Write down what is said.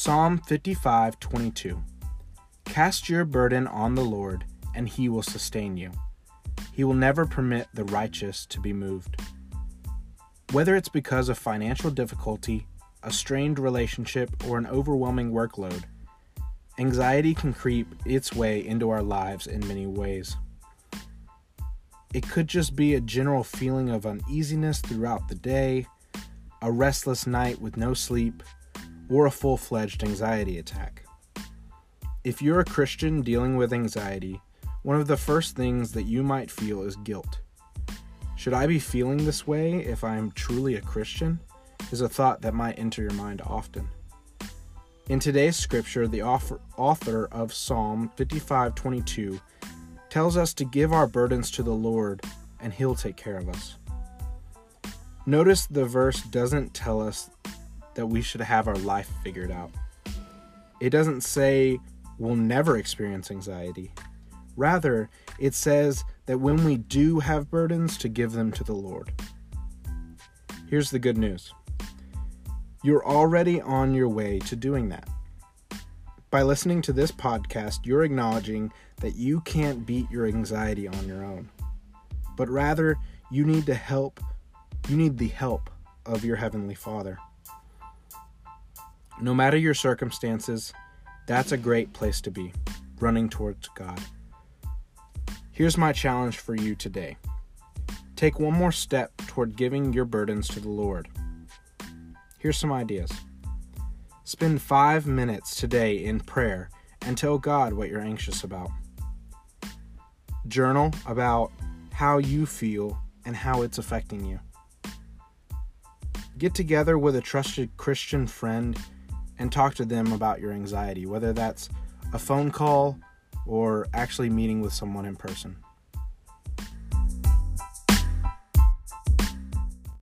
Psalm 55:22 Cast your burden on the Lord, and he will sustain you. He will never permit the righteous to be moved. Whether it's because of financial difficulty, a strained relationship, or an overwhelming workload, anxiety can creep its way into our lives in many ways. It could just be a general feeling of uneasiness throughout the day, a restless night with no sleep, or a full fledged anxiety attack. If you're a Christian dealing with anxiety, one of the first things that you might feel is guilt. Should I be feeling this way if I am truly a Christian? Is a thought that might enter your mind often. In today's scripture, the author of Psalm 55:22 tells us to give our burdens to the Lord and he'll take care of us. Notice the verse doesn't tell us that we should have our life figured out. It doesn't say we'll never experience anxiety. Rather, it says that when we do have burdens, to give them to the Lord. Here's the good news you're already on your way to doing that. By listening to this podcast, you're acknowledging that you can't beat your anxiety on your own, but rather you need to help, you need the help of your Heavenly Father. No matter your circumstances, that's a great place to be, running towards God. Here's my challenge for you today take one more step toward giving your burdens to the Lord. Here's some ideas. Spend five minutes today in prayer and tell God what you're anxious about. Journal about how you feel and how it's affecting you. Get together with a trusted Christian friend and talk to them about your anxiety, whether that's a phone call or actually meeting with someone in person.